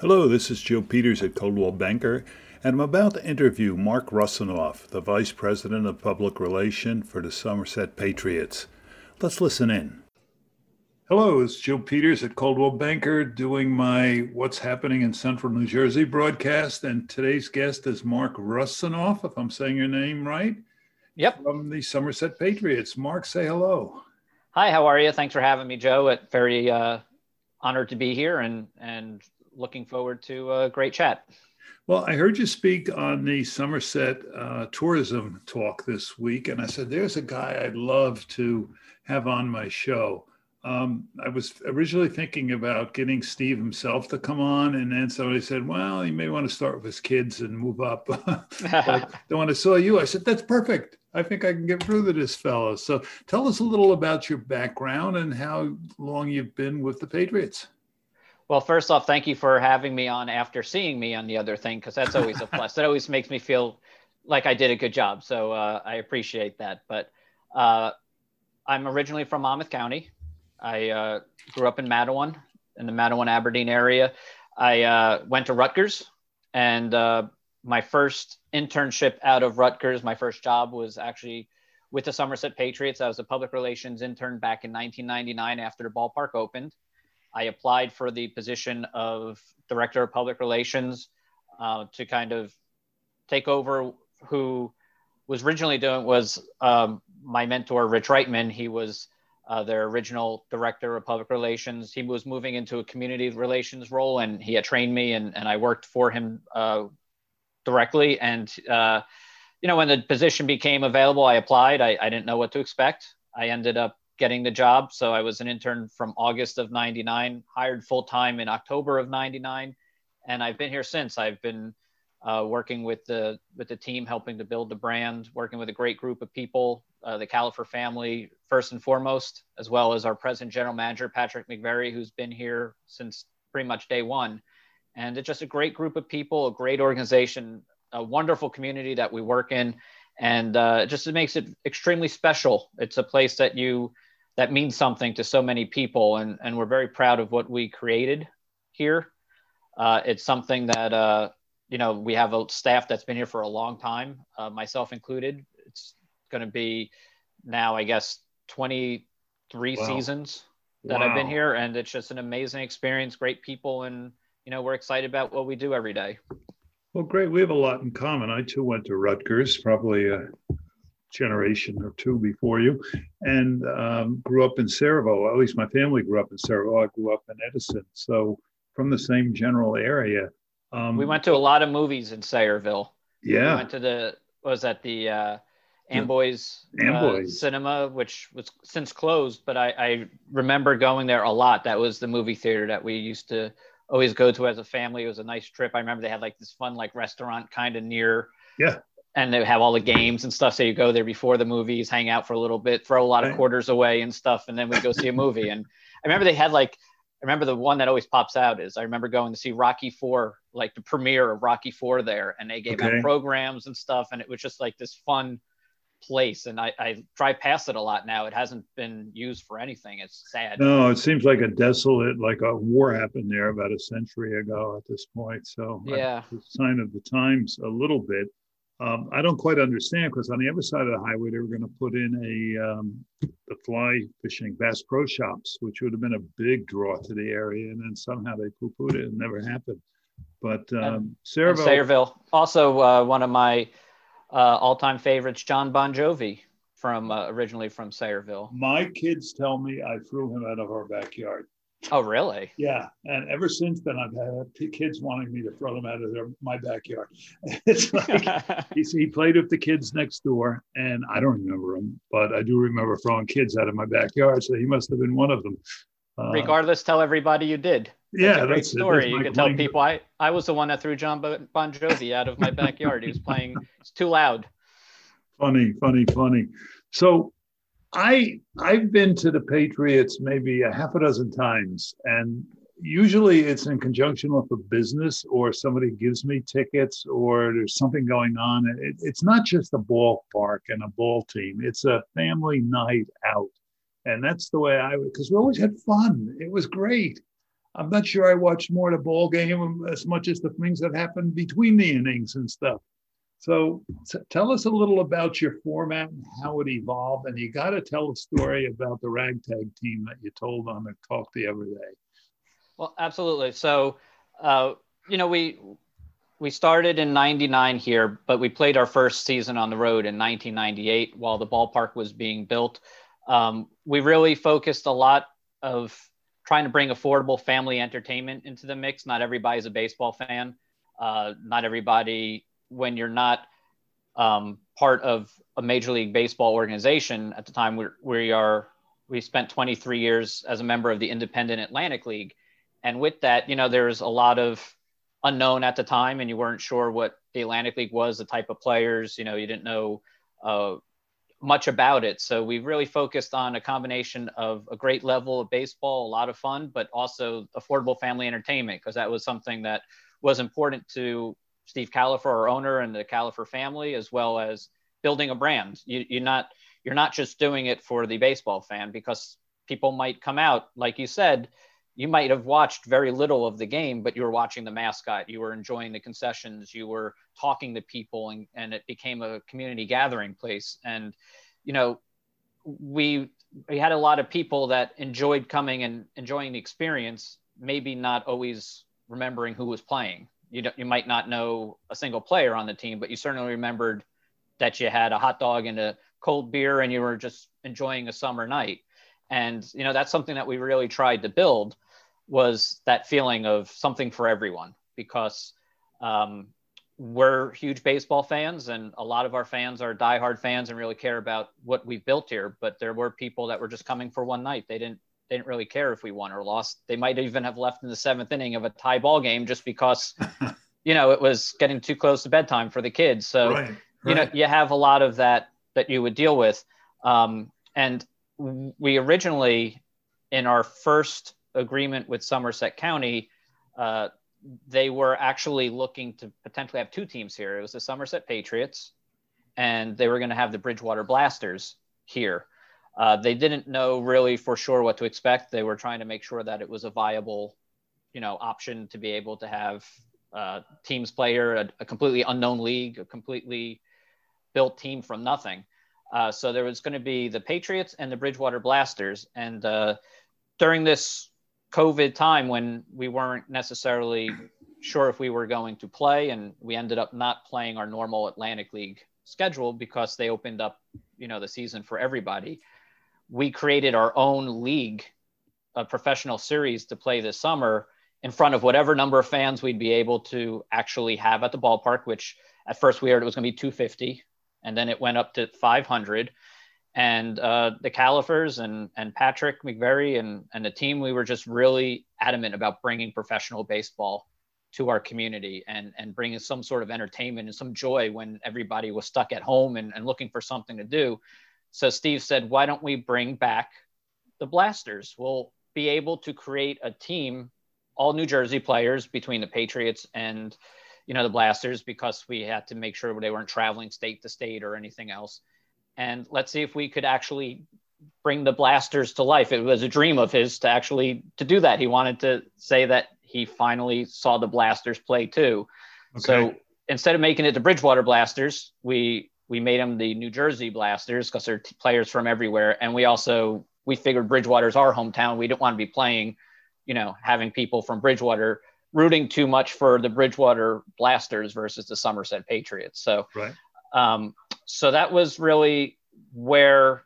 Hello, this is Joe Peters at Coldwell Banker, and I'm about to interview Marc Russinoff, the Vice President of Public Relations for the Somerset Patriots. Let's listen in. Hello, it's Joe Peters at Coldwell Banker doing my What's Happening in Central New Jersey broadcast, and today's guest is Marc Russinoff, if I'm saying your name right. Yep. From the Somerset Patriots. Mark, say hello. Hi, how are you? Thanks for having me, Joe. It's very uh, honored to be here and and looking forward to a great chat. Well, I heard you speak on the Somerset uh, tourism talk this week, and I said, there's a guy I'd love to have on my show. Um, I was originally thinking about getting Steve himself to come on, and then somebody said, "Well, you may want to start with his kids and move up." but then when I saw you, I said, "That's perfect. I think I can get through to this fellow." So, tell us a little about your background and how long you've been with the Patriots. Well, first off, thank you for having me on after seeing me on the other thing, because that's always a plus. that always makes me feel like I did a good job. So uh, I appreciate that. But uh, I'm originally from Monmouth County. I uh, grew up in Matawan, in the Matawan Aberdeen area. I uh, went to Rutgers, and uh, my first internship out of Rutgers, my first job was actually with the Somerset Patriots. I was a public relations intern back in 1999 after the ballpark opened. I applied for the position of director of public relations uh, to kind of take over who was originally doing was um, my mentor Rich Reitman. He was uh, their original director of public relations. He was moving into a community relations role, and he had trained me, and, and I worked for him uh, directly. And uh, you know, when the position became available, I applied. I, I didn't know what to expect. I ended up getting the job. So I was an intern from August of 99, hired full time in October of 99. And I've been here since. I've been uh, working with the with the team, helping to build the brand, working with a great group of people, uh, the Kalafer family first and foremost, as well as our present general manager Patrick McVerry, who's been here since pretty much day one. And it's just a great group of people, a great organization, a wonderful community that we work in, and uh, just it makes it extremely special. It's a place that you that means something to so many people, and and we're very proud of what we created here. Uh, it's something that uh, you know we have a staff that's been here for a long time, uh, myself included. It's going to be now, I guess, 23 wow. seasons that wow. I've been here, and it's just an amazing experience. Great people, and you know we're excited about what we do every day. Well, great. We have a lot in common. I too went to Rutgers, probably a generation or two before you, and um, grew up in Sayreville. At least my family grew up in Sayreville. I grew up in Edison, so from the same general area. Um, we went to a lot of movies in Sayreville. Yeah, we went to the was that the uh, Amboys, Amboys. Uh, Cinema, which was since closed, but I, I remember going there a lot. That was the movie theater that we used to always go to as a family. It was a nice trip. I remember they had like this fun like restaurant kind of near yeah and they have all the games and stuff. So you go there before the movies, hang out for a little bit, throw a lot of quarters away and stuff, and then we go see a movie. And I remember they had like, I remember the one that always pops out is I remember going to see Rocky Four, like the premiere of Rocky Four there, and they gave okay. out programs and stuff, and it was just like this fun place. And I, I drive past it a lot now. It hasn't been used for anything. It's sad. No, it seems like a desolate, like a war happened there about a century ago at this point. So uh, yeah, sign of the times a little bit. Um, I don't quite understand because on the other side of the highway, they were going to put in a um, the fly fishing Bass Pro Shops, which would have been a big draw to the area, and then somehow they poo-pooed it. It never happened. But um, Sayreville, Sayreville, also uh, one of my uh, all-time favorites, John Bon Jovi, from uh, originally from Sayreville. My kids tell me I threw him out of our backyard. Oh, really? Yeah. And ever since then, I've had kids wanting me to throw them out of their, my backyard. It's like he, he played with the kids next door, and I don't remember him, but I do remember throwing kids out of my backyard. So he must have been one of them. Uh, Regardless, tell everybody you did. That's yeah, a great story. You can tell people I, I was the one that threw John Bon Jovi out of my backyard. he was playing, it's too loud. Funny, funny, funny. So I I've been to the Patriots maybe a half a dozen times, and usually it's in conjunction with a business or somebody gives me tickets or there's something going on. It, it's not just a ballpark and a ball team; it's a family night out, and that's the way I would. Because we always had fun. It was great. I'm not sure I watched more of the ball game as much as the things that happened between the innings and stuff. So t- tell us a little about your format and how it evolved. And you got to tell a story about the ragtag team that you told on the talk the other day. Well, absolutely. So, uh, you know, we we started in 99 here, but we played our first season on the road in 1998 while the ballpark was being built. Um, we really focused a lot of trying to bring affordable family entertainment into the mix. Not everybody's a baseball fan. Uh, not everybody, when you're not um, part of a major league baseball organization at the time, we, we are we spent 23 years as a member of the Independent Atlantic League, and with that, you know, there's a lot of unknown at the time, and you weren't sure what the Atlantic League was, the type of players. You know, you didn't know uh, much about it. So we really focused on a combination of a great level of baseball, a lot of fun, but also affordable family entertainment because that was something that was important to Steve Kalafer, our owner, and the Kalafer family, as well as building a brand. You, you're not you're not just doing it for the baseball fan because people might come out, like you said, you might have watched very little of the game, but you were watching the mascot, you were enjoying the concessions, you were talking to people, and, and it became a community gathering place. And, you know, we we had a lot of people that enjoyed coming and enjoying the experience, maybe not always remembering who was playing. You you might not know a single player on the team, but you certainly remembered that you had a hot dog and a cold beer and you were just enjoying a summer night. And you know that's something that we really tried to build was that feeling of something for everyone because um, we're huge baseball fans and a lot of our fans are diehard fans and really care about what we've built here. But there were people that were just coming for one night. They didn't they didn't really care if we won or lost. They might even have left in the seventh inning of a tie ball game just because, you know, it was getting too close to bedtime for the kids. So, right, right. you know, you have a lot of that that you would deal with. Um, and we originally, in our first agreement with Somerset County, uh, they were actually looking to potentially have two teams here. It was the Somerset Patriots, and they were going to have the Bridgewater Blasters here. Uh, they didn't know really for sure what to expect. They were trying to make sure that it was a viable, you know, option to be able to have uh, teams player, a, a, completely unknown league, a completely built team from nothing. Uh, so there was going to be the Patriots and the Bridgewater Blasters, and uh, during this COVID time when we weren't necessarily sure if we were going to play, and we ended up not playing our normal Atlantic League schedule because they opened up, you know, the season for everybody. We created our own league, a professional series to play this summer in front of whatever number of fans we'd be able to actually have at the ballpark. Which at first we heard it was going to be 250, and then it went up to 500 and uh, the Kalafers and and Patrick McVerry and and the team, we were just really adamant about bringing professional baseball to our community and and bringing some sort of entertainment and some joy when everybody was stuck at home and, and looking for something to do. So Steve said, why don't we bring back the Blasters? We'll be able to create a team, all New Jersey players between the Patriots and you know the Blasters because we had to make sure they weren't traveling state to state or anything else and let's see if we could actually bring the blasters to life. It was a dream of his to actually to do that. He wanted to say that he finally saw the blasters play too. Okay. So instead of making it the Bridgewater Blasters, we we made them the New Jersey Blasters because they're t- players from everywhere, and we also we figured Bridgewater's our hometown. We didn't want to be playing, you know, having people from Bridgewater rooting too much for the Bridgewater Blasters versus the Somerset Patriots. So right. Um, so that was really where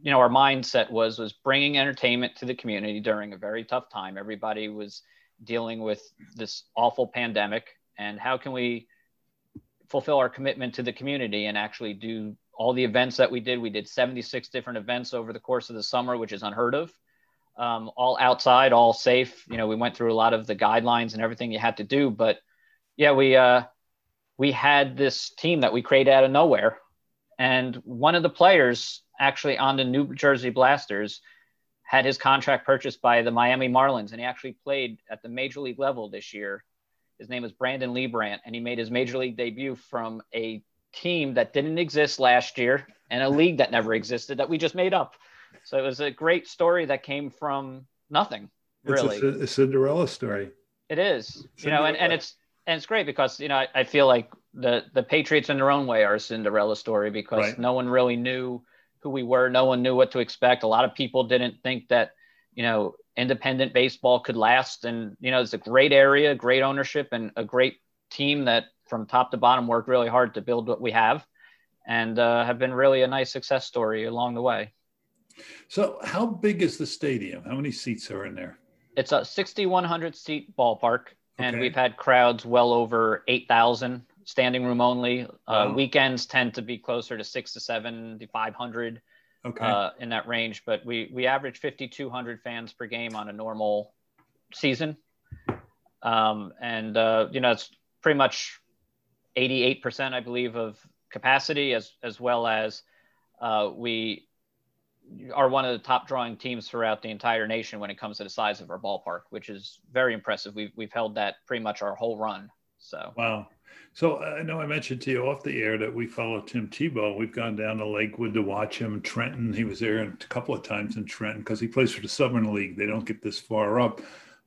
you know our mindset was was bringing entertainment to the community during a very tough time everybody was dealing with this awful pandemic and how can we fulfill our commitment to the community and actually do all the events that we did we did 76 different events over the course of the summer which is unheard of um, all outside all safe you know we went through a lot of the guidelines and everything you had to do but yeah we uh, we had this team that we created out of nowhere. And one of the players actually on the New Jersey Blasters had his contract purchased by the Miami Marlins, and he actually played at the major league level this year. His name is Brandon Leibrandt, and he made his major league debut from a team that didn't exist last year and a league that never existed that we just made up. So it was a great story that came from nothing Really, it's a, a Cinderella story. It is, you know, and, and it's and it's great because you know I, I, feel like the the Patriots in their own way are a Cinderella story because right. no one really knew who we were, no one knew what to expect. A lot of people didn't think that you know independent baseball could last, and you know it's a great area, great ownership, and a great team that from top to bottom worked really hard to build what we have, and uh, have been really a nice success story along the way. So, how big is the stadium? How many seats are in there? It's a 6,100 seat ballpark, and we've had crowds well over 8,000, standing room only. Uh, wow. Uh, weekends tend to be closer to six to seven to 500 okay. uh, in that range, but we, we average 5,200 fans per game on a normal season. Um, and, uh, you know, it's pretty much 88%, I believe, of capacity, as, as well as uh, we are one of the top drawing teams throughout the entire nation when it comes to the size of our ballpark, which is very impressive. We've we've held that pretty much our whole run. So wow. So I know I mentioned to you off the air that we follow Tim Tebow. We've gone down to Lakewood to watch him. Trenton, he was there a couple of times in Trenton because he plays for the Southern League. They don't get this far up,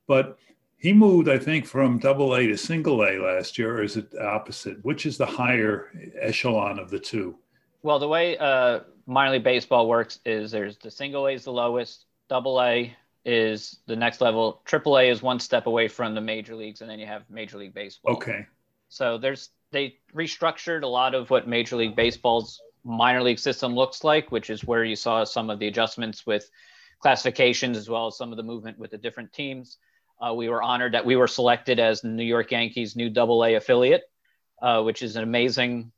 but he moved, I think, from double A to single A last year, or is it opposite? Which is the higher echelon of the two? Well, the way uh, minor league baseball works is there's the single A is the lowest, double A is the next level, triple A is one step away from the major leagues, and then you have Major League Baseball. Okay. So there's they restructured a lot of what Major League Baseball's minor league system looks like, which is where you saw some of the adjustments with classifications as well as some of the movement with the different teams. Uh, we were honored that we were selected as New York Yankees' new Double A affiliate, uh, which is an amazing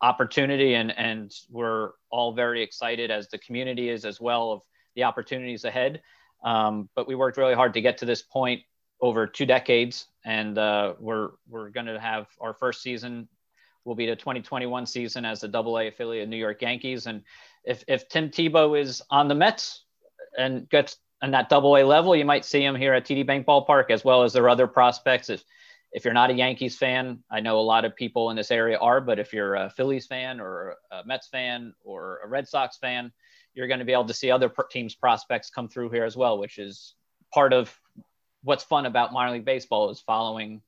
opportunity and and we're all very excited as the community is as well of the opportunities ahead um, but we worked really hard to get to this point over two decades and uh, we're we're going to have our first season will be the 2021 season as the double a affiliate of new york yankees. And if, if tim tebow is on the mets and gets on that double a level you might see him here at td bank ballpark as well as their other prospects. If if you're not a Yankees fan, I know a lot of people in this area are, but if you're a Phillies fan or a Mets fan or a Red Sox fan, you're going to be able to see other teams' prospects come through here as well, which is part of what's fun about minor league baseball is following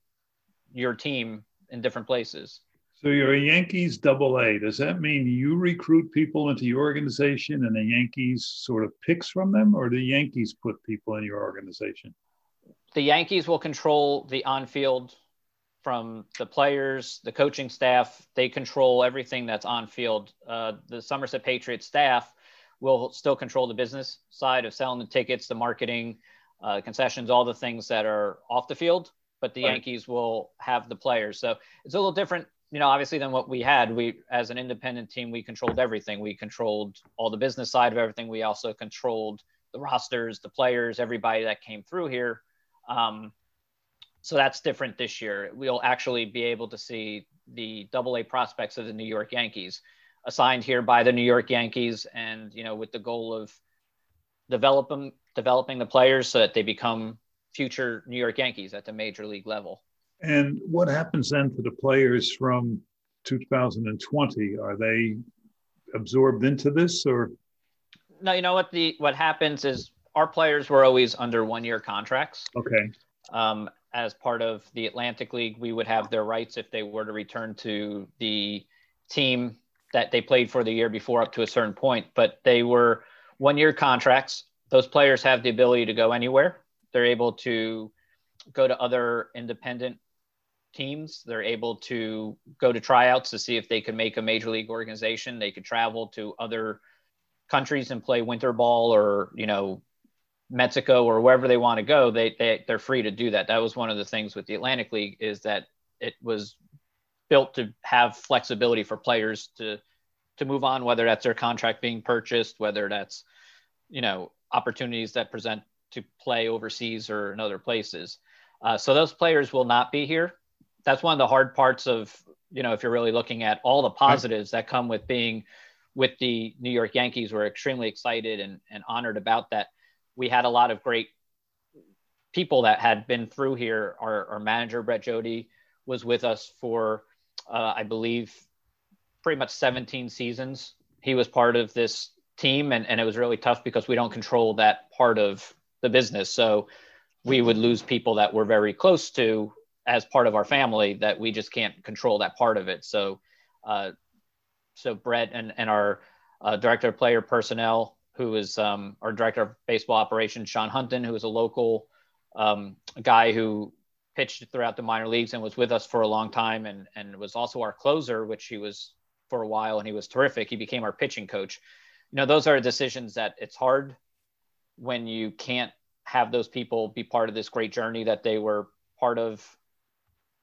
your team in different places. So you're a Yankees double A. Does that mean you recruit people into your organization and the Yankees sort of picks from them, or do the Yankees put people in your organization? the Yankees will control the on field from the players, the coaching staff. They control everything that's on field. Uh, the Somerset Patriots staff will still control the business side of selling the tickets, the marketing, uh, concessions, all the things that are off the field. But the right. Yankees will have the players. So it's a little different, you know, obviously than what we had. We, as an independent team, we controlled everything. We controlled all the business side of everything. We also controlled the rosters, the players, everybody that came through here um, so that's different this year. We'll actually be able to see the double A prospects of the New York Yankees assigned here by the New York Yankees and, you know, with the goal of developing, developing the players so that they become future New York Yankees at the major league level. And what happens then to the players from 2020? Are they absorbed into this or? No, you know what the what happens is our players were always under one year contracts. Okay. Um, as part of the Atlantic League, we would have their rights if they were to return to the team that they played for the year before up to a certain point. But they were one year contracts. Those players have the ability to go anywhere. They're able to go to other independent teams. They're able to go to tryouts to see if they can make a major league organization. They could travel to other countries and play winter ball or, you know, Mexico or wherever they want to go, they, they they're free to do that. That was one of the things with the Atlantic League is that it was built to have flexibility for players to to move on, whether that's their contract being purchased, whether that's you know opportunities that present to play overseas or in other places. Uh, so those players will not be here. That's one of the hard parts of you know if you're really looking at all the positives that come with being with the New York Yankees. We're extremely excited and, and honored about that we had a lot of great people that had been through here. Our, our manager, Brett Jodie, was with us for, uh, I believe, pretty much 17 seasons. He was part of this team, and, and it was really tough because we don't control that part of the business. So we would lose people that we're very close to as part of our family that we just can't control that part of it. So, uh, so Brett and, and our uh, director of player personnel, who is um, our director of baseball operations, Sean Hunton, who is a local um, guy who pitched throughout the minor leagues and was with us for a long time and, and was also our closer, which he was for a while and he was terrific. He became our pitching coach. You know, those are decisions that it's hard when you can't have those people be part of this great journey that they were part of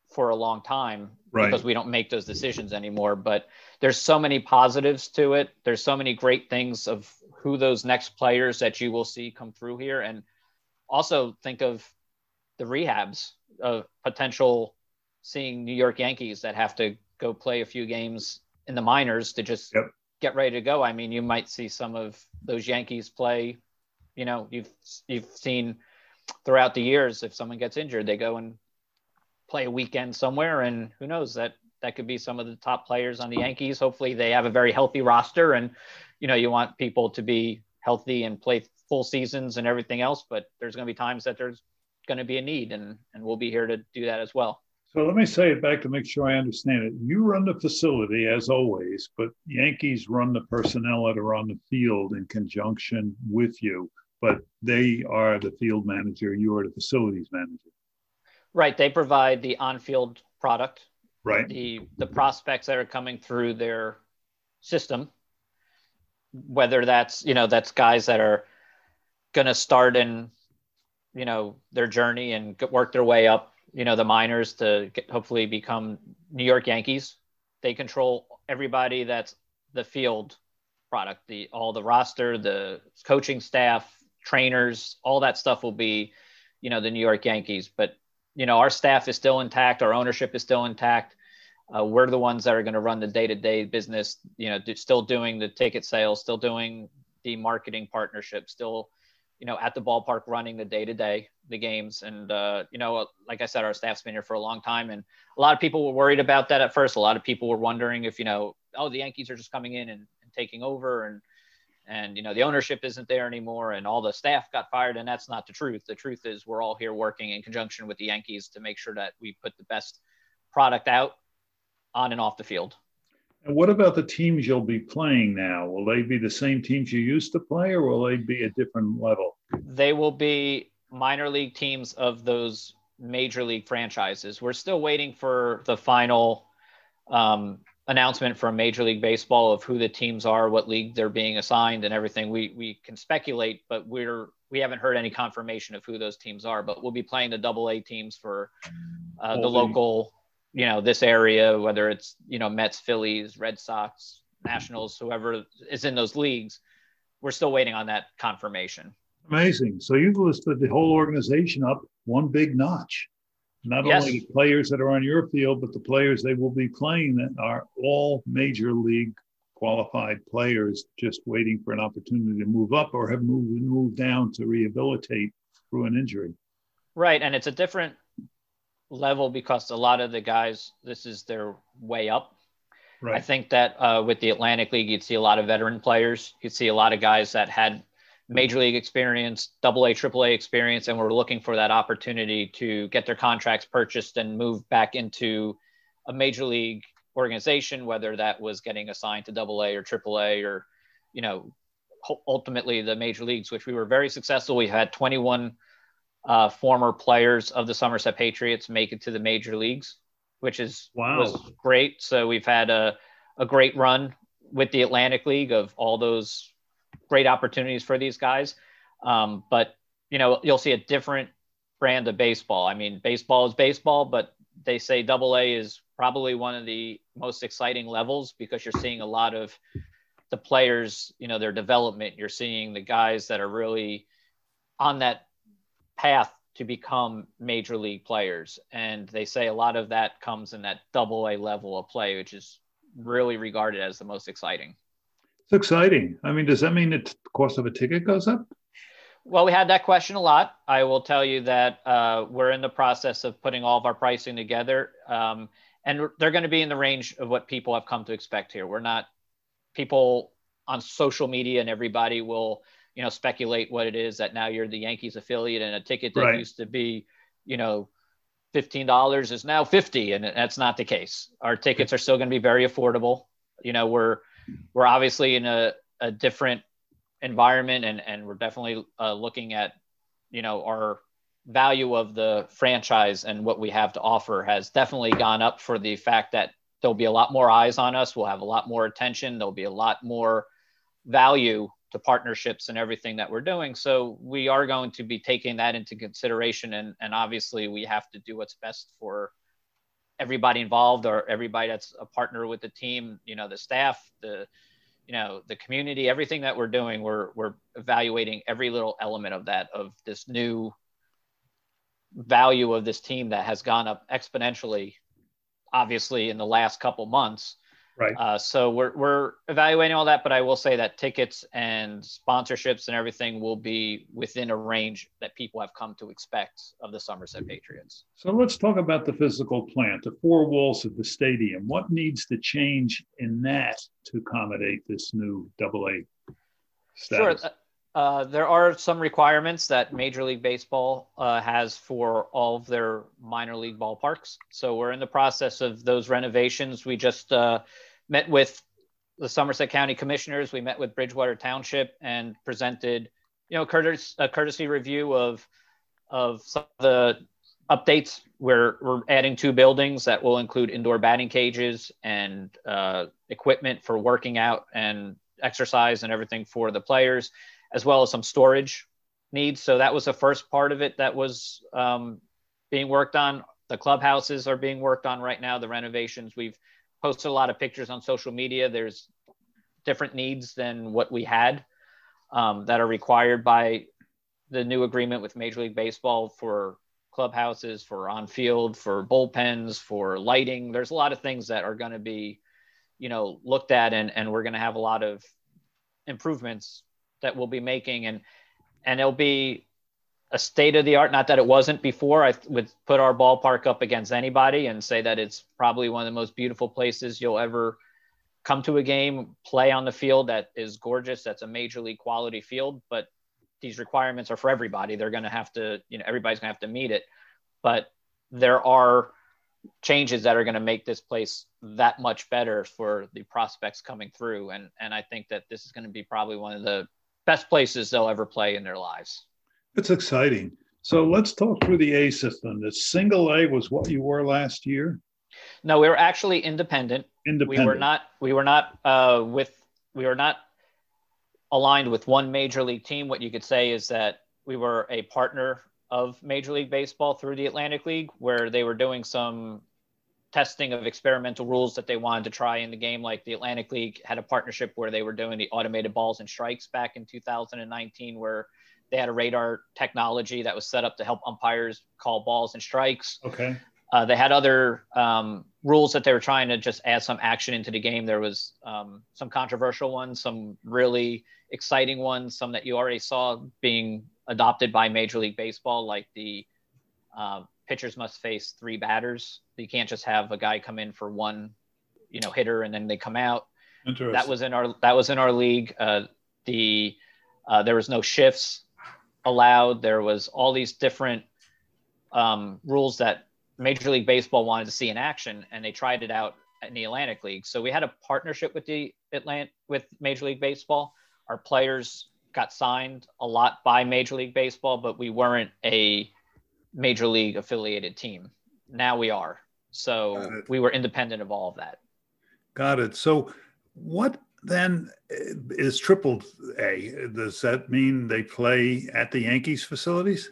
for a long time right. because we don't make those decisions anymore. But there's so many positives to it. There's so many great things of who those next players that you will see come through here. And also think of the rehabs of potential seeing New York Yankees that have to go play a few games in the minors to just yep. Get ready to go. I mean, you might see some of those Yankees play. You know, you've you've seen throughout the years if someone gets injured, they go and play a weekend somewhere, and who knows that that could be some of the top players on the Yankees. Hopefully, they have a very healthy roster, and you know, you want people to be healthy and play full seasons and everything else. But there's going to be times that there's going to be a need, and and we'll be here to do that as well. So let me say it back to make sure I understand it. You run the facility as always, but Yankees run the personnel that are on the field in conjunction with you. But they are the field manager. You are the facilities manager. Right. They provide the on-field product. Right. The the prospects that are coming through their system, whether that's you know that's guys that are going to start in you know their journey and work their way up you know the minors to get, hopefully become new york yankees. They control everybody that's the field product the all the roster the coaching staff trainers all that stuff will be you know the new york yankees. But you know our staff is still intact. Our ownership is still intact. Uh, we're the ones that are going to run the day-to-day business you know do, still doing the ticket sales still doing the marketing partnership still you know, at the ballpark running the day to day, the games. And, uh, you know, like I said, our staff's been here for a long time. And a lot of people were worried about that at first. A lot of people were wondering if, you know, oh, the Yankees are just coming in and, and taking over and, and, you know, the ownership isn't there anymore and all the staff got fired. And that's not the truth. The truth is we're all here working in conjunction with the Yankees to make sure that we put the best product out on and off the field. And what about the teams you'll be playing now? Will they be the same teams you used to play, or will they be a different level? They will be minor league teams of those major league franchises. We're still waiting for the final um, announcement from Major League Baseball of who the teams are, what league they're being assigned, and everything. We we can speculate, but we're we haven't heard any confirmation of who those teams are. But we'll be playing the Double A teams for uh, the local you know this area, whether it's you know Mets, Phillies, Red Sox, Nationals, whoever is in those leagues, we're still waiting on that confirmation. Amazing. So you've listed the whole organization up one big notch. Not yes. only the players that are on your field, but the players they will be playing that are all major league qualified players just waiting for an opportunity to move up or have moved moved down to rehabilitate through an injury. Right. And it's a different level because a lot of the guys, this is their way up. Right. I think that uh, with the Atlantic League, you'd see a lot of veteran players. You'd see a lot of guys that had major league experience, double A, triple A experience, and were looking for that opportunity to get their contracts purchased and move back into a major league organization, whether that was getting assigned to double A or triple A or, you know, ultimately the major leagues, which we were very successful. We had 21 uh, former players of the Somerset Patriots make it to the major leagues, which is wow. was great. So we've had a, a great run with the Atlantic League of all those great opportunities for these guys. Um, but you know, you'll see a different brand of baseball. I mean, baseball is baseball, but they say double A is probably one of the most exciting levels because you're seeing a lot of the players, you know, their development. You're seeing the guys that are really on that path to become major league players. And they say a lot of that comes in that double A level of play, which is really regarded as the most exciting. It's exciting. I mean, does that mean the cost of a ticket goes up? Well, we had that question a lot. I will tell you that uh, we're in the process of putting all of our pricing together. Um, and they're going to be in the range of what people have come to expect here. We're not people on social media and everybody will you know, speculate what it is that now you're the Yankees affiliate and a ticket that Right. used to be, you know, $15 is now 50 and that's not the case. Our tickets are still going to be very affordable. You know, we're we're obviously in a, a different environment and and we're definitely uh, looking at, you know, our value of the franchise and what we have to offer has definitely gone up for the fact that there'll be a lot more eyes on us. We'll have a lot more attention. There'll be a lot more value to partnerships and everything that we're doing. So we are going to be taking that into consideration. And, and obviously, we have to do what's best for everybody involved or everybody that's a partner with the team, you know, the staff, the, you know, the community, everything that we're doing, we're, we're evaluating every little element of that, of this new value of this team that has gone up exponentially, obviously, in the last couple months. Right. Uh, so we're, we're evaluating all that, but I will say that tickets and sponsorships and everything will be within a range that people have come to expect of the Somerset Patriots. So let's talk about the physical plant, the four walls of the stadium. What needs to change in that to accommodate this new double A Sure. Uh, there are some requirements that Major League Baseball uh, has for all of their minor league ballparks. So we're in the process of those renovations. We just uh, met with the Somerset County Commissioners. We met with Bridgewater Township and presented, you know, courtesy, a courtesy review of of some of the updates. We're we're adding two buildings that will include indoor batting cages and uh, equipment for working out and exercise and everything for the players as well as some storage needs. So that was the first part of it that was um, being worked on. The clubhouses are being worked on right now. The renovations. We've posted a lot of pictures on social media. There's different needs than what we had um, that are required by the new agreement with Major League Baseball for clubhouses, for on field, for bullpens, for lighting. There's a lot of things that are going to be, you know, looked at, and and we're going to have a lot of improvements that we'll be making. And and it'll be a state of the art not that it wasn't before. I would put our ballpark up against anybody and say that it's probably one of the most beautiful places you'll ever come to a game play on the field that is gorgeous that's a major league quality field. But these requirements are for everybody. They're going to have to you know everybody's going to have to meet it. But there are changes that are going to make this place that much better for the prospects coming through. And and i think that this is going to be probably one of the best places they'll ever play in their lives. It's exciting. So let's talk through the A system. The single A was what you were last year. No, we were actually independent. Independent. We were not. We were not uh, with. We were not aligned with one major league team. What you could say is that we were a partner of Major League Baseball through the Atlantic League, where they were doing some testing of experimental rules that they wanted to try in the game. Like the Atlantic League had a partnership where they were doing the automated balls and strikes back in 2019, where they had a radar technology that was set up to help umpires call balls and strikes. Okay. Uh, they had other um, rules that they were trying to just add some action into the game. There was um, some controversial ones, some really exciting ones, some that you already saw being adopted by Major League Baseball, like the uh, pitchers must face three batters. You can't just have a guy come in for one, you know, hitter and then they come out. Interesting. That was in our that was in our league. Uh, the uh, there was no shifts allowed. There was all these different um, rules that Major League Baseball wanted to see in action, and they tried it out in the Atlantic League. So we had a partnership with the Atlant with Major League Baseball. Our players got signed a lot by Major League Baseball, but we weren't a Major League affiliated team. Now we are. So we were independent of all of that. Got it. So what then is triple A? Does that mean they play at the Yankees facilities?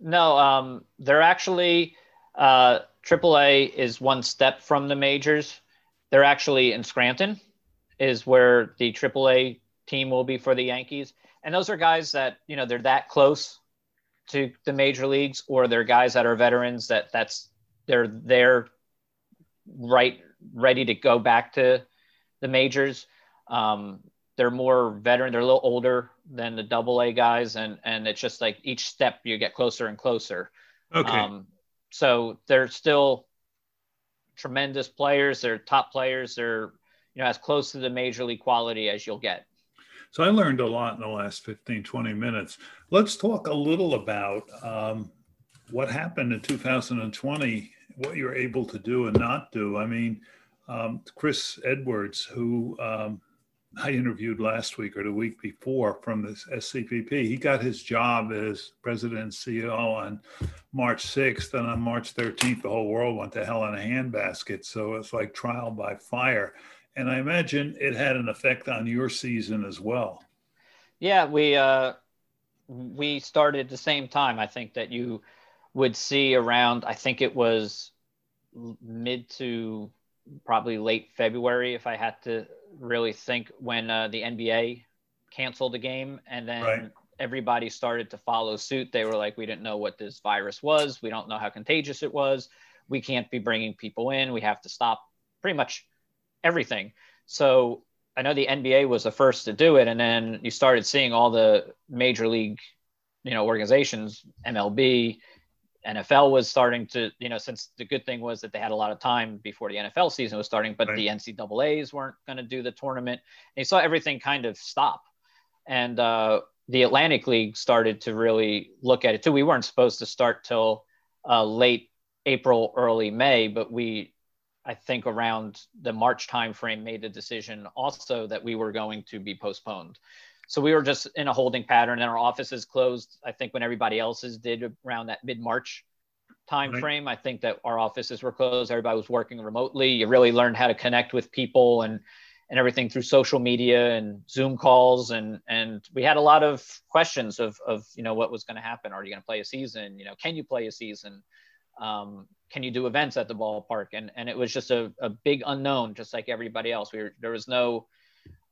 No, um, they're actually uh, AAA is one step from the majors. They're actually in Scranton, is where the AAA team will be for the Yankees. And those are guys that you know they're that close to the major leagues, or they're guys that are veterans that that's they're there right ready to go back to the majors. Um, they're more veteran. They're a little older than the double A guys, and and it's just like each step you get closer and closer. Okay. Um, so they're still tremendous players. They're top players. They're you know as close to the major league quality as you'll get. So I learned a lot in the last 15, 20 minutes. Let's talk a little about um, what happened in 2020, what you're able to do and not do. I mean, um, Chris Edwards, who um, I interviewed last week or the week before from the SCPP. He got his job as president and CEO on March 6th, and on March 13th, the whole world went to hell in a handbasket. So it's like trial by fire. And I imagine it had an effect on your season as well. Yeah, we uh, we started the same time. I think that you would see around. I think it was mid to probably late February, if I had to really think when uh, the NBA canceled the game and then right. everybody started to follow suit. They were like, we didn't know what this virus was. We don't know how contagious it was. We can't be bringing people in. We have to stop pretty much everything. So I know the NBA was the first to do it. And then you started seeing all the major league, you know, organizations, MLB, NFL was starting to, you know, since the good thing was that they had a lot of time before the NFL season was starting, but right. the NCAA's weren't going to do the tournament. And you saw everything kind of stop. And uh, the Atlantic League started to really look at it too. We weren't supposed to start till uh, late April, early May, but we, I think around the March timeframe, made the decision also that we were going to be postponed. So we were just in a holding pattern and our offices closed i think when everybody else's did around that mid-march timeframe. right. i think that our offices were closed. Everybody was working remotely. You really learned how to connect with people and and everything through social media and zoom calls. And and we had a lot of questions of of you know what was going to happen. Are you going to play a season? You know can you play a season um, can you do events at the ballpark and and it was just a, a big unknown just like everybody else we were, there was no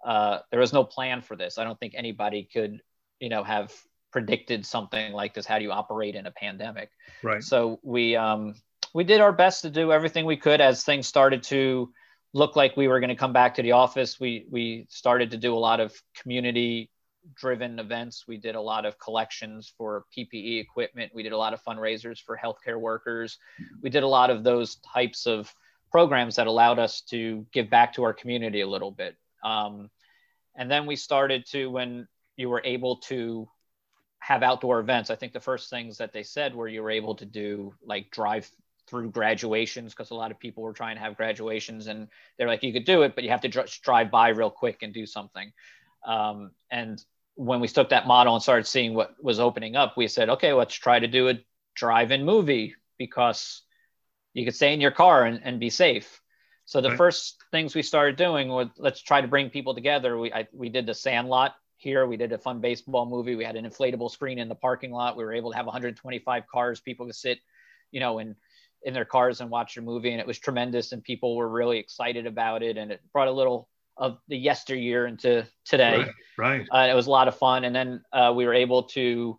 uh, there was no plan for this. I don't think anybody could, you know, have predicted something like this. How do you operate in a pandemic? Right. So we um, we did our best to do everything we could as things started to look like we were going to come back to the office. We we started to do a lot of community driven events. We did a lot of collections for PPE equipment. We did a lot of fundraisers for healthcare workers. We did a lot of those types of programs that allowed us to give back to our community a little bit. Um, and then we started to, when you were able to have outdoor events, I think the first things that they said were you were able to do like drive through graduations because a lot of people were trying to have graduations and they're like, you could do it, but you have to just drive by real quick and do something. Um, and when we took that model and started seeing what was opening up, we said, okay, let's try to do a drive-in movie because you could stay in your car and, and be safe. So the right. first things we started doing was let's try to bring people together. We I, we did the Sandlot here. We did a fun baseball movie. We had an inflatable screen in the parking lot. We were able to have 125 cars. People could sit, you know, in in their cars and watch a movie, and it was tremendous. And people were really excited about it, and it brought a little of the yesteryear into today. Right. right. Uh, it was a lot of fun, and then uh, we were able to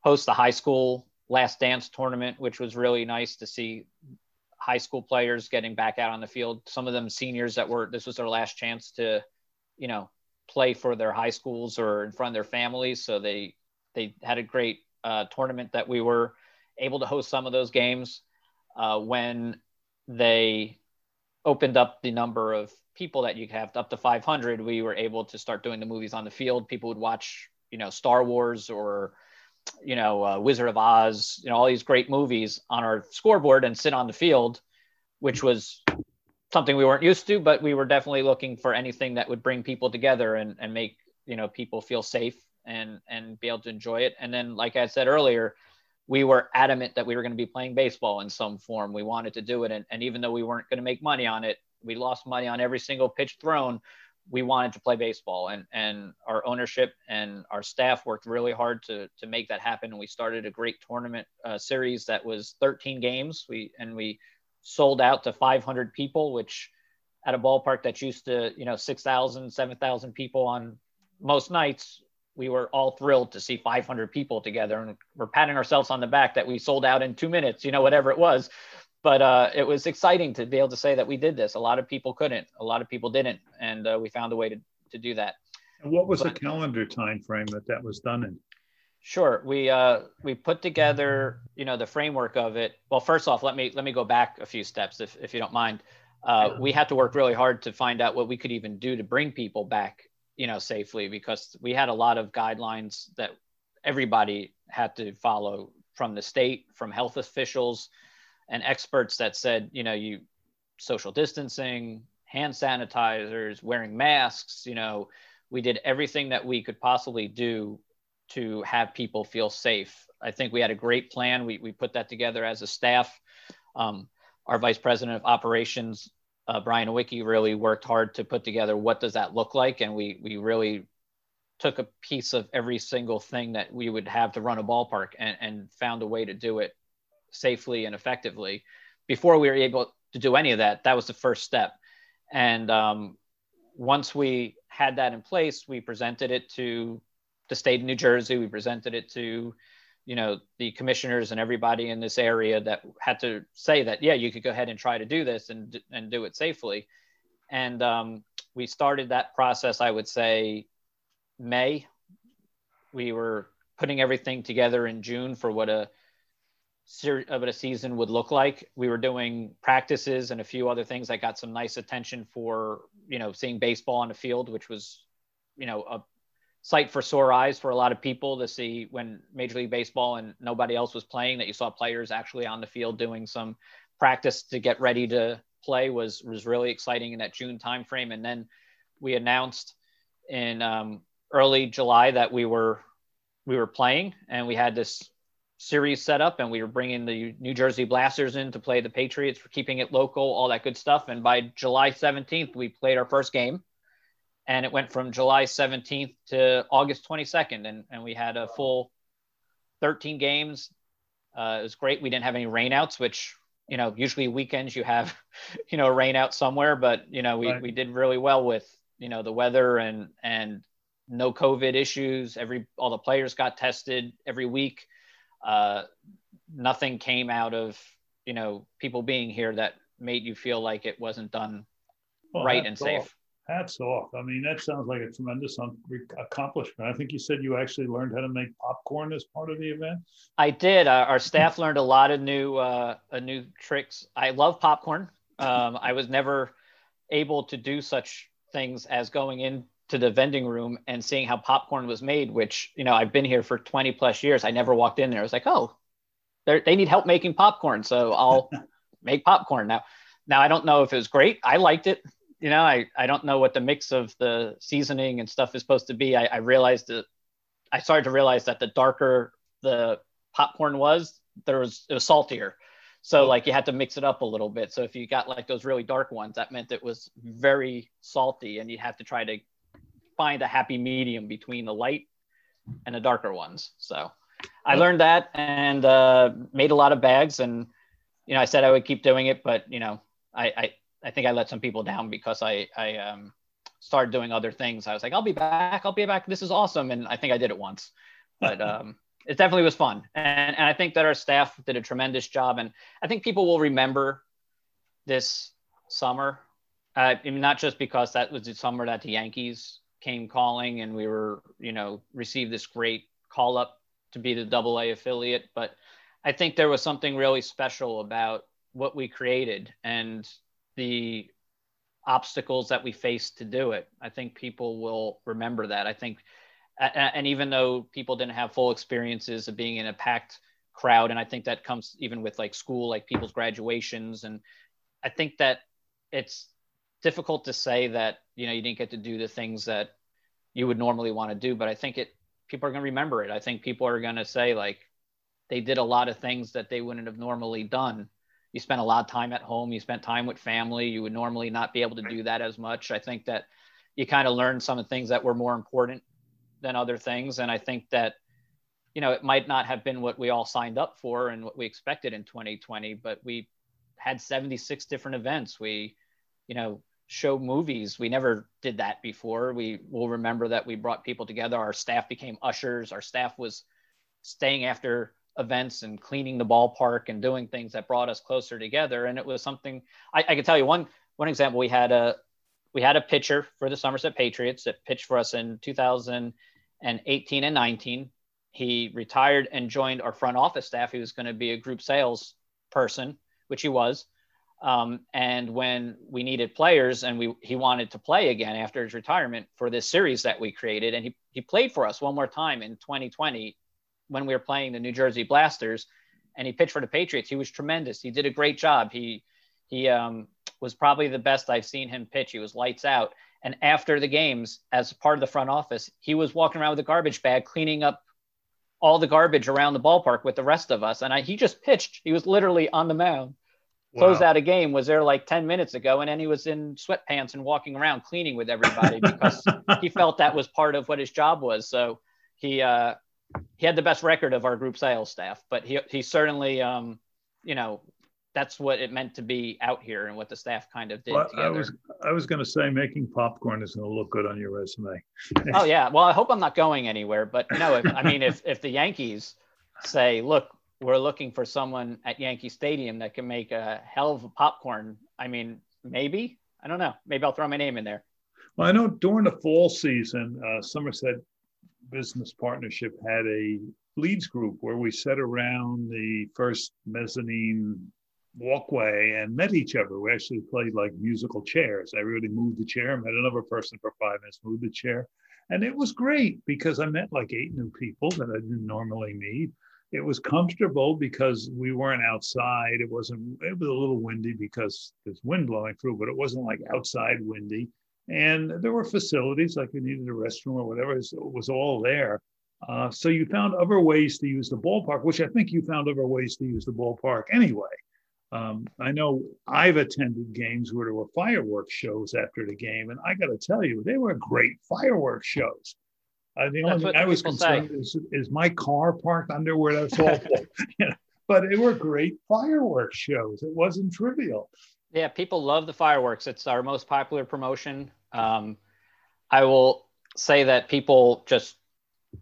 host the high school last dance tournament, which was really nice to see high school players getting back out on the field. Some of them seniors that were this was their last chance to, you know, play for their high schools or in front of their families. So they they had a great uh, tournament that we were able to host some of those games uh, when they opened up the number of people that you have up to 500 we were able to start doing the movies on the field people would watch you know star wars or you know, uh, Wizard of Oz, you know, all these great movies on our scoreboard and sit on the field, which was something we weren't used to, but we were definitely looking for anything that would bring people together and, and make, you know, people feel safe and, and be able to enjoy it. And then, like I said earlier, we were adamant that we were going to be playing baseball in some form. We wanted to do it. And, and even though we weren't going to make money on it, we lost money on every single pitch thrown we wanted to play baseball and and our ownership and our staff worked really hard to to make that happen and we started a great tournament uh, series that was 13 games we and we sold out to 500 people which at a ballpark that's used to you know 6000 7000 people on most nights we were all thrilled to see 500 people together and we're patting ourselves on the back that we sold out in two minutes you know whatever it was but uh, it was exciting to be able to say that we did this. A lot of people couldn't, a lot of people didn't, and uh, we found a way to, to do that. And what was but, the calendar time frame that that was done in? Sure, we uh, we put together, you know, the framework of it. Well, first off, let me let me go back a few steps, if if you don't mind. Uh, we had to work really hard to find out what we could even do to bring people back you know, safely because we had a lot of guidelines that everybody had to follow from the state, from health officials and experts that said, you know, you social distancing, hand sanitizers, wearing masks, you know, we did everything that we could possibly do to have people feel safe. I think we had a great plan. We, we put that together as a staff. Um, our vice president of operations, uh, Brian Wiki, really worked hard to put together what does that look like, and we we really took a piece of every single thing that we would have to run a ballpark and, and found a way to do it safely and effectively. Before we were able to do any of that, that was the first step. And um, once we had that in place, we presented it to the state of New Jersey. We presented it to, you know, the commissioners and everybody in this area that had to say that, yeah, you could go ahead and try to do this and and do it safely. And um, we started that process, I would say, May. We were putting everything together in June for what a what a season would look like. We were doing practices and a few other things that got some nice attention for you know seeing baseball on the field, which was you know a sight for sore eyes for a lot of people to see when Major League Baseball and nobody else was playing that you saw players actually on the field doing some practice to get ready to play was was really exciting in that June timeframe. And then we announced in um, early July that we were we were playing, and we had this series set up, and we were bringing the New Jersey Blasters in to play the Patriots for keeping it local, all that good stuff. And by July 17th, we played our first game, and it went from July 17th to August 22nd, and and we had a full 13 games. Uh, it was great. We didn't have any rainouts, which you know usually weekends you have you know rain out somewhere, but you know we right. we did really well with you know the weather and and no COVID issues. Every all the players got tested every week. Uh, nothing came out of you know people being here that made you feel like it wasn't done well, right and safe. Hats off. I mean, that sounds like a tremendous accomplishment. I think you said you actually learned how to make popcorn as part of the event. I did. Uh, our staff learned a lot of new, uh, new tricks. I love popcorn. Um, I was never able to do such things as going into the vending room and seeing how popcorn was made, which, you know, I've been here for 20 plus years. I never walked in there. I was like, oh, they need help making popcorn. So I'll make popcorn now. Now, I don't know if it was great. I liked it. You know, I, I don't know what the mix of the seasoning and stuff is supposed to be. I, I realized that I started to realize that the darker the popcorn was, there was, it was saltier. So like you had to mix it up a little bit. So if you got like those really dark ones, that meant it was very salty and you'd have to try to find a happy medium between the light and the darker ones. So I learned that and uh, made a lot of bags. And, you know, I said I would keep doing it, but, you know, I, I, I think I let some people down because I, I um, started doing other things. I was like, I'll be back. I'll be back. This is awesome. And I think I did it once, but um, it definitely was fun. And, and I think that our staff did a tremendous job. And I think people will remember this summer. Uh, I mean, not just because that was the summer that the Yankees came calling and we were, you know, received this great call up to be the double A affiliate. But I think there was something really special about what we created and the obstacles that we faced to do it. I think people will remember that. I think, and even though people didn't have full experiences of being in a packed crowd, and I think that comes even with like school, like people's graduations. And I think that it's difficult to say that you know you didn't get to do the things that you would normally want to do but i think it people are going to remember it i think people are going to say like they did a lot of things that they wouldn't have normally done you spent a lot of time at home you spent time with family you would normally not be able to do that as much i think that you kind of learned some of the things that were more important than other things and i think that you know it might not have been what we all signed up for and what we expected in 2020 but we had 76 different events we you know show movies. We never did that before. We will remember that we brought people together. Our staff became ushers. Our staff was staying after events and cleaning the ballpark and doing things that brought us closer together. And it was something I, I can tell you one one example. We had a we had a pitcher for the Somerset Patriots that pitched for us in 2018 and 19. He retired and joined our front office staff. He was going to be a group sales person, which he was. Um, and when we needed players and we he wanted to play again after his retirement for this series that we created, and he, he played for us one more time in 2020 when we were playing the New Jersey Blasters, and he pitched for the Patriots. He was tremendous. He did a great job. He he um, was probably the best I've seen him pitch. He was lights out. And after the games, as part of the front office, he was walking around with a garbage bag, cleaning up all the garbage around the ballpark with the rest of us. And I, he just pitched. He was literally on the mound closed out a game was there like 10 minutes ago and then he was in sweatpants and walking around cleaning with everybody because he felt that was part of what his job was so he uh he had the best record of our group sales staff but he he certainly um you know that's what it meant to be out here and what the staff kind of did well, together. I was I was going to say making popcorn is going to look good on your resume. oh yeah, well I hope I'm not going anywhere, but no, if, I mean if if the Yankees say, look, we're looking for someone at Yankee Stadium that can make a hell of a popcorn. I mean, maybe I don't know. Maybe I'll throw my name in there. Well, I know during the fall season, uh, Somerset Business Partnership had a leads group where we sat around the first mezzanine walkway and met each other. We actually played like musical chairs. Everybody moved the chair, met another person for five minutes, moved the chair. And it was great because I met like eight new people that I didn't normally meet it was comfortable because we weren't outside. It wasn't, it was a little windy because there's wind blowing through, but it wasn't like outside windy. And there were facilities like we needed a restroom or whatever, it was all there. Uh, so you found other ways to use the ballpark, which I think you found other ways to use the ballpark anyway. Um, I know I've attended games where there were fireworks shows after the game, and I got to tell you, they were great fireworks shows. Uh, the only thing I was concerned is, is my car parked under where that's awful. you know, but they were great fireworks shows. It wasn't trivial. Yeah, people love the fireworks. It's our most popular promotion. Um, I will say that people just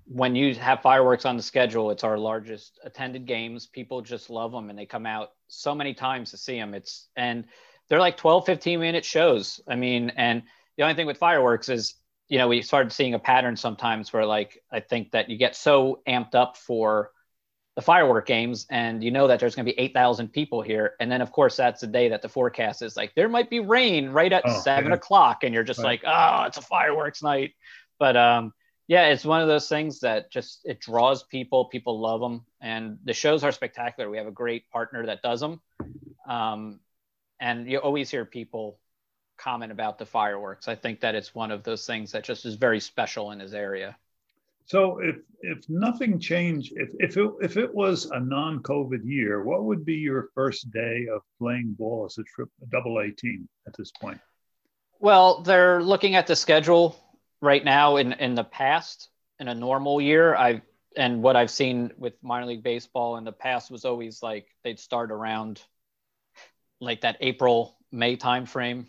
when you have fireworks on the schedule, it's our largest attended games. People just love them and they come out so many times to see them. It's and they're like 12, 15 minute shows. I mean, and the only thing with fireworks is you know, we started seeing a pattern sometimes where like I think that you get so amped up for the firework games and you know that there's going to be 8,000 people here. And then, of course, that's the day that the forecast is like there might be rain right at oh, seven yeah. o'clock. And you're just right. like, oh, it's a fireworks night. But um, yeah, it's one of those things that just it draws people. People love them. And the shows are spectacular. We have a great partner that does them. Um, and you always hear people comment about the fireworks. I think that it's one of those things that just is very special in his area. So if if nothing changed, if if it if it was a non-COVID year, what would be your first day of playing ball as a trip a double A team at this point? Well, they're looking at the schedule right now. In in the past, in a normal year, I've and what I've seen with minor league baseball in the past was always like they'd start around like that April May timeframe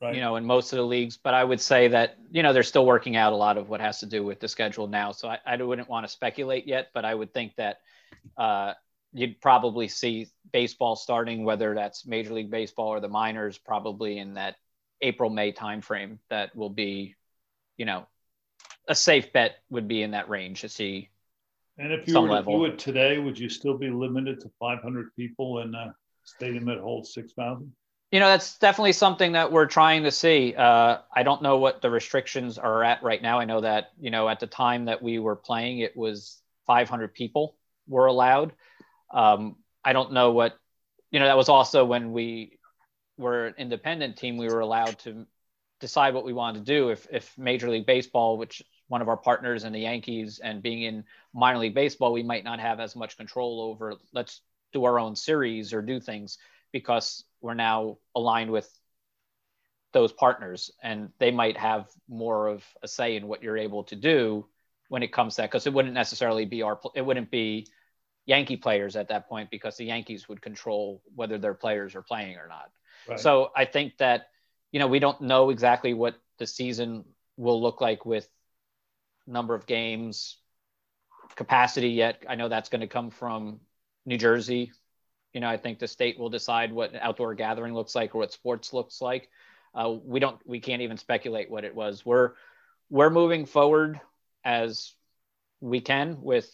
right. you know, in most of the leagues. But I would say that, you know, they're still working out a lot of what has to do with the schedule now. So I, I wouldn't want to speculate yet, but I would think that uh, you'd probably see baseball starting, whether that's Major League Baseball or the minors, probably in that April, May timeframe. That will be, you know, a safe bet would be in that range to see. And if you were to level. do it today, would you still be limited to 500 people in a stadium that holds 6,000? You know that's definitely something that we're trying to see. Uh, i don't know what the restrictions are at right now. I know that you know at the time that we were playing it was 500 people were allowed. Um, i don't know what you know that was also when we were an independent team we were allowed to decide what we wanted to do. If, if major league baseball which one of our partners in the yankees and being in minor league baseball we might not have as much control over let's do our own series or do things because we're now aligned with those partners and they might have more of a say in what you're able to do when it comes to that because it wouldn't necessarily be our it wouldn't be yankee players at that point because the yankees would control whether their players are playing or not right. so i think that you know we don't know exactly what the season will look like with number of games capacity yet i know that's going to come from new jersey you know, I think the state will decide what outdoor gathering looks like or what sports looks like. Uh, we don't, we can't even speculate what it was. We're, we're moving forward as we can with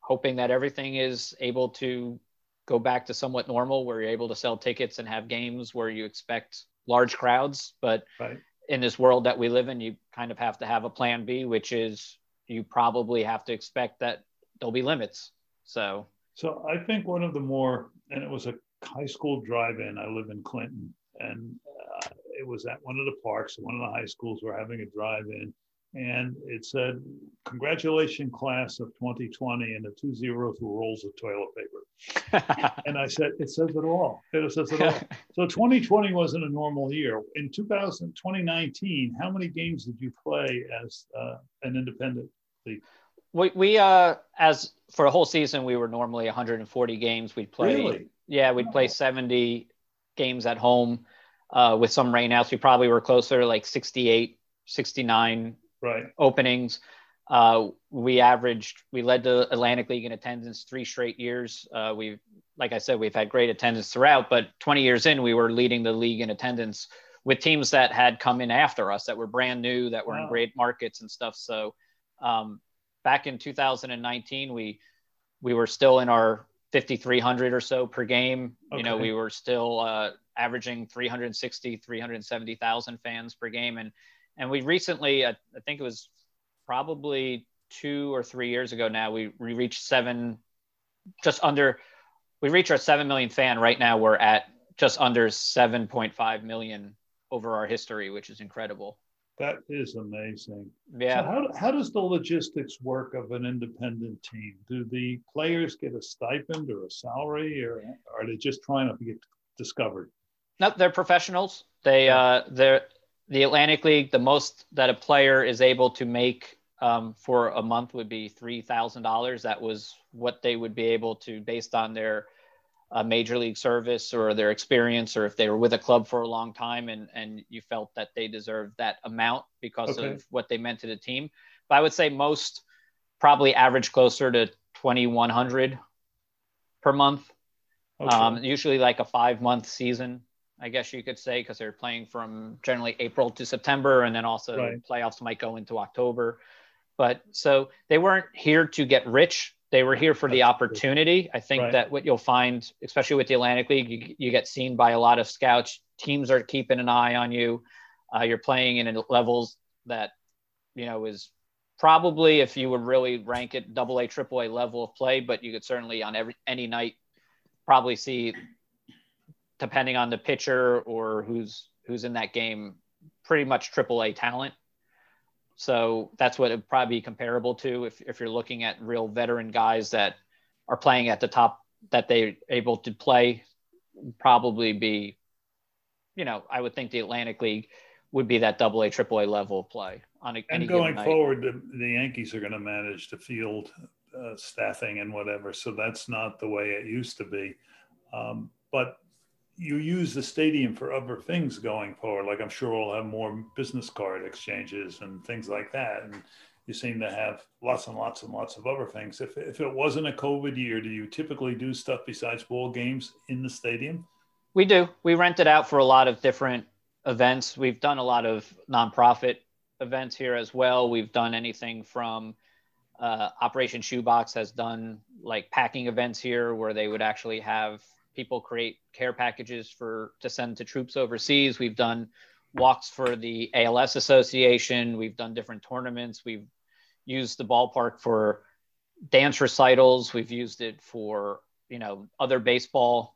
hoping that everything is able to go back to somewhat normal where you're able to sell tickets and have games where you expect large crowds. But right. in this world that we live in, you kind of have to have a plan B, which is you probably have to expect that there'll be limits. So, so I think one of the more, and it was a high school drive-in. I live in Clinton, and uh, it was at one of the parks. One of the high schools were having a drive-in, and it said, "Congratulations, class of 2020," and the two zeros were rolls of toilet paper. and I said, "It says it all. It says it all." so 2020 wasn't a normal year. In 2000, 2019, how many games did you play as uh, an independent league? We, we uh as for a whole season we were normally 140 games we'd play really? yeah we'd play 70 games at home uh, with some rainouts we probably were closer to like 68 69 right. openings. Uh, we averaged, we led the Atlantic League in attendance three straight years. Uh, we've, like I said, we've had great attendance throughout, but 20 years in, we were leading the league in attendance with teams that had come in after us that were brand new, that were wow. in great markets and stuff. So um, back in 2019, we we were still in our 5,300 or so per game. Okay. You know, we were still uh, averaging 360, 370,000 fans per game, and and we recently, I, I think it was probably two or three years ago now, we, we reached seven, just under, we reached our 7 million fan. Right now, we're at just under 7.5 million over our history, which is incredible. That is amazing. Yeah. So how, how does the logistics work of an independent team? Do the players get a stipend or a salary, or are they just trying to get discovered? No, they're professionals. They uh, they're the Atlantic League, the most that a player is able to make um, for a month would be three thousand dollars. That was what they would be able to, based on their uh, major league service or their experience, or if they were with a club for a long time, and and you felt that they deserved that amount because okay. of what they meant to the team. But I would say most probably average closer to twenty one hundred per month. Okay. Um, usually like a five month season I guess you could say, because they're playing from generally April to September, and then also right. playoffs might go into October. But so they weren't here to get rich. They were here for the opportunity. I think right. that what you'll find, especially with the Atlantic League, you, you, get seen by a lot of scouts. Teams are keeping an eye on you. Uh, you're playing in levels that, you know, is probably if you would really rank it double A, triple A level of play, but you could certainly on every any night probably see depending on the pitcher or who's who's in that game, pretty much triple A talent. So that's what it would probably be comparable to if, if you're looking at real veteran guys that are playing at the top that they're able to play, probably be, you know, I would think the Atlantic League would be that double A, triple A level of play on a, and going forward, the, the, Yankees are going to manage the field uh, staffing and whatever. So that's not the way it used to be. Um, but you use the stadium for other things going forward. Like I'm sure we'll have more business card exchanges and things like that. And you seem to have lots and lots and lots of other things. If, if it wasn't a COVID year, do you typically do stuff besides ball games in the stadium? We do. We rent it out for a lot of different events. We've done a lot of nonprofit events here as well. We've done anything from uh, Operation Shoebox has done like packing events here where they would actually have people create care packages for to send to troops overseas. We've done walks for the ALS Association. We've done different tournaments. We've used the ballpark for dance recitals. We've used it for you know other baseball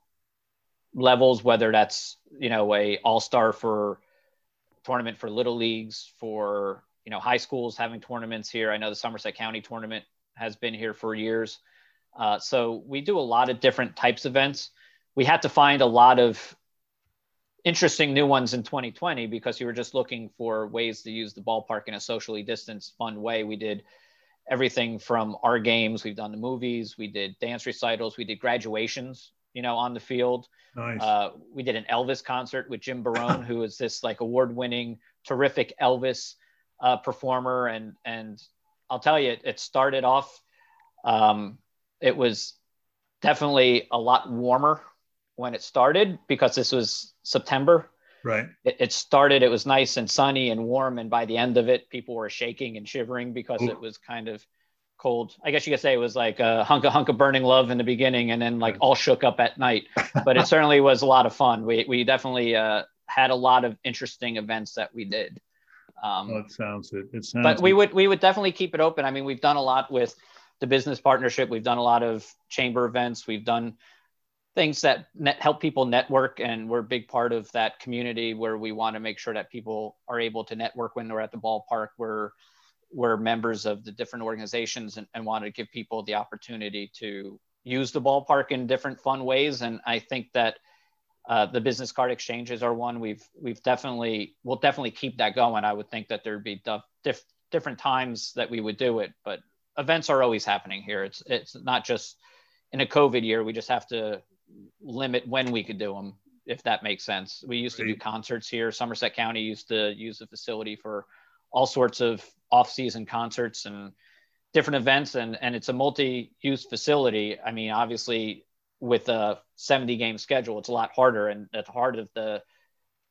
levels, whether that's you know a all star for tournament for little leagues for you know high schools having tournaments here. I know the Somerset County tournament has been here for years. Uh, so we do a lot of different types of events we had to find a lot of interesting new ones in 2020 because you were just looking for ways to use the ballpark in a socially distanced, fun way. We did everything from our games, we've done the movies, we did dance recitals, we did graduations, you know, on the field. Nice. Uh, we did an Elvis concert with Jim Barone, who is this like award-winning, terrific Elvis uh, performer, and and I'll tell you, it, it started off. Um, it was definitely a lot warmer when it started because this was September. Right. It, it, started, it was nice and sunny and warm. And by the end of it, people were shaking and shivering because Ooh. it was kind of cold. I guess you could say it was like a hunk of hunk of burning love in the beginning, and then like all shook up at night. But it certainly was a lot of fun. We we definitely uh, had a lot of interesting events that we did. Um, oh, it sounds it. It sounds. But we would we would definitely keep it open. I mean, we've done a lot with the business partnership. We've done a lot of chamber events. We've done things that net, help people network, and we're a big part of that community where we want to make sure that people are able to network when they're at the ballpark. We're we're members of the different organizations and, and want to give people the opportunity to use the ballpark in different fun ways. And I think that uh, the business card exchanges are one we've we've definitely we'll definitely keep that going. I would think that there'd be diff, different times that we would do it, but events are always happening here. It's it's not just in a COVID year. We just have to limit when we could do them, if that makes sense. We used to do concerts here. Somerset County used to use the facility for all sorts of off-season concerts and different events, and and it's a multi-use facility. I mean, obviously with a 70 game schedule, it's a lot harder. And at the heart of the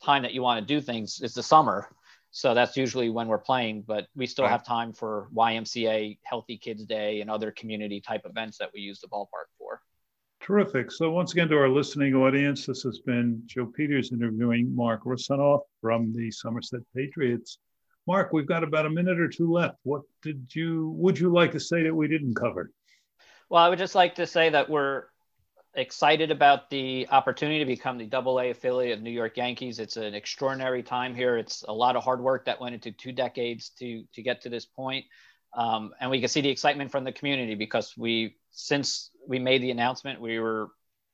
time that you want to do things is the summer. So that's usually when we're playing, but we still right. have time for YMCA Healthy Kids Day and other community type events that we use the ballpark. Terrific. So once again, to our listening audience, this has been Joe Peters interviewing Marc Russinoff from the Somerset Patriots. Mark, we've got about a minute or two left. What did you would you like to say that we didn't cover? Well, I would just like to say that we're excited about the opportunity to become the double A affiliate of New York Yankees. It's an extraordinary time here. It's a lot of hard work that went into two decades to, to get to this point. Um, and we can see the excitement from the community because we, since we made the announcement, we were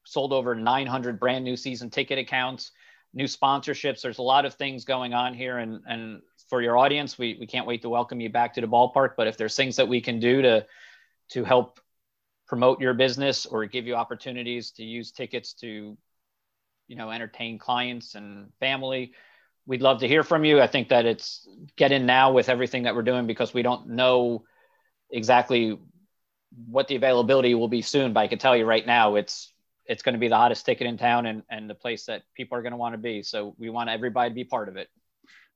sold over 900 brand new season ticket accounts, new sponsorships. There's a lot of things going on here. And, and for your audience, we, we can't wait to welcome you back to the ballpark. But if there's things that we can do to, to help promote your business or give you opportunities to use tickets to you know entertain clients and family we'd love to hear from you i think that it's get in now with everything that we're doing because we don't know exactly what the availability will be soon but i can tell you right now it's it's going to be the hottest ticket in town and, and the place that people are going to want to be so we want everybody to be part of it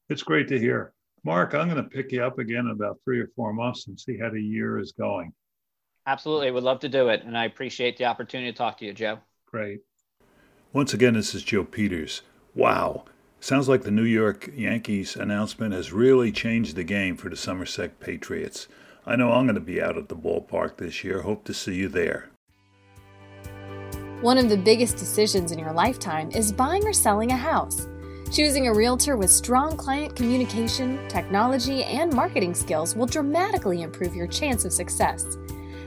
it's great to hear marc i'm going to pick you up again in about three or four months and see how the year is going Absolutely. Would love to do it. And I appreciate the opportunity to talk to you, Joe. Great. Once again, this is Joe Peters. Wow. Sounds like the New York Yankees announcement has really changed the game for the Somerset Patriots. I know I'm going to be out at the ballpark this year. Hope to see you there. One of the biggest decisions in your lifetime is buying or selling a house. Choosing a realtor with strong client communication, technology, and marketing skills will dramatically improve your chance of success.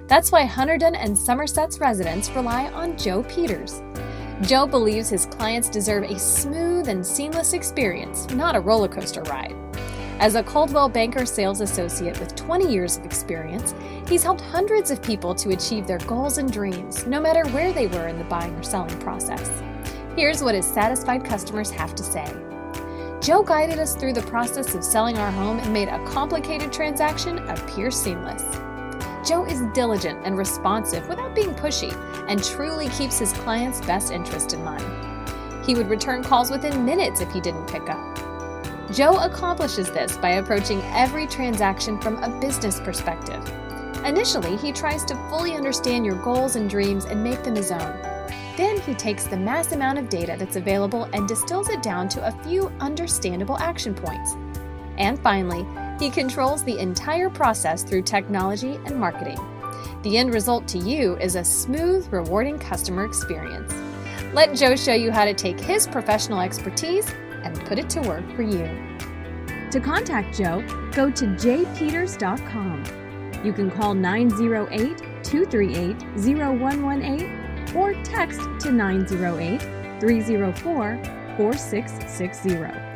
That's why Hunterdon and Somerset's residents rely on Joe Peters. Joe believes his clients deserve a smooth and seamless experience, not a roller coaster ride. As a Coldwell Banker sales associate with 20 years of experience, he's helped hundreds of people to achieve their goals and dreams, no matter where they were in the buying or selling process. Here's what his satisfied customers have to say. Joe guided us through the process of selling our home and made a complicated transaction appear seamless. Joe is diligent and responsive without being pushy and truly keeps his client's best interest in mind. He would return calls within minutes if he didn't pick up. Joe accomplishes this by approaching every transaction from a business perspective. Initially, he tries to fully understand your goals and dreams and make them his own. Then he takes the mass amount of data that's available and distills it down to a few understandable action points. And finally, he controls the entire process through technology and marketing. The end result to you is a smooth, rewarding customer experience. Let Joe show you how to take his professional expertise and put it to work for you. To contact Joe, go to jpeters.com. You can call 908 238 0118 or text to 908 304 4660.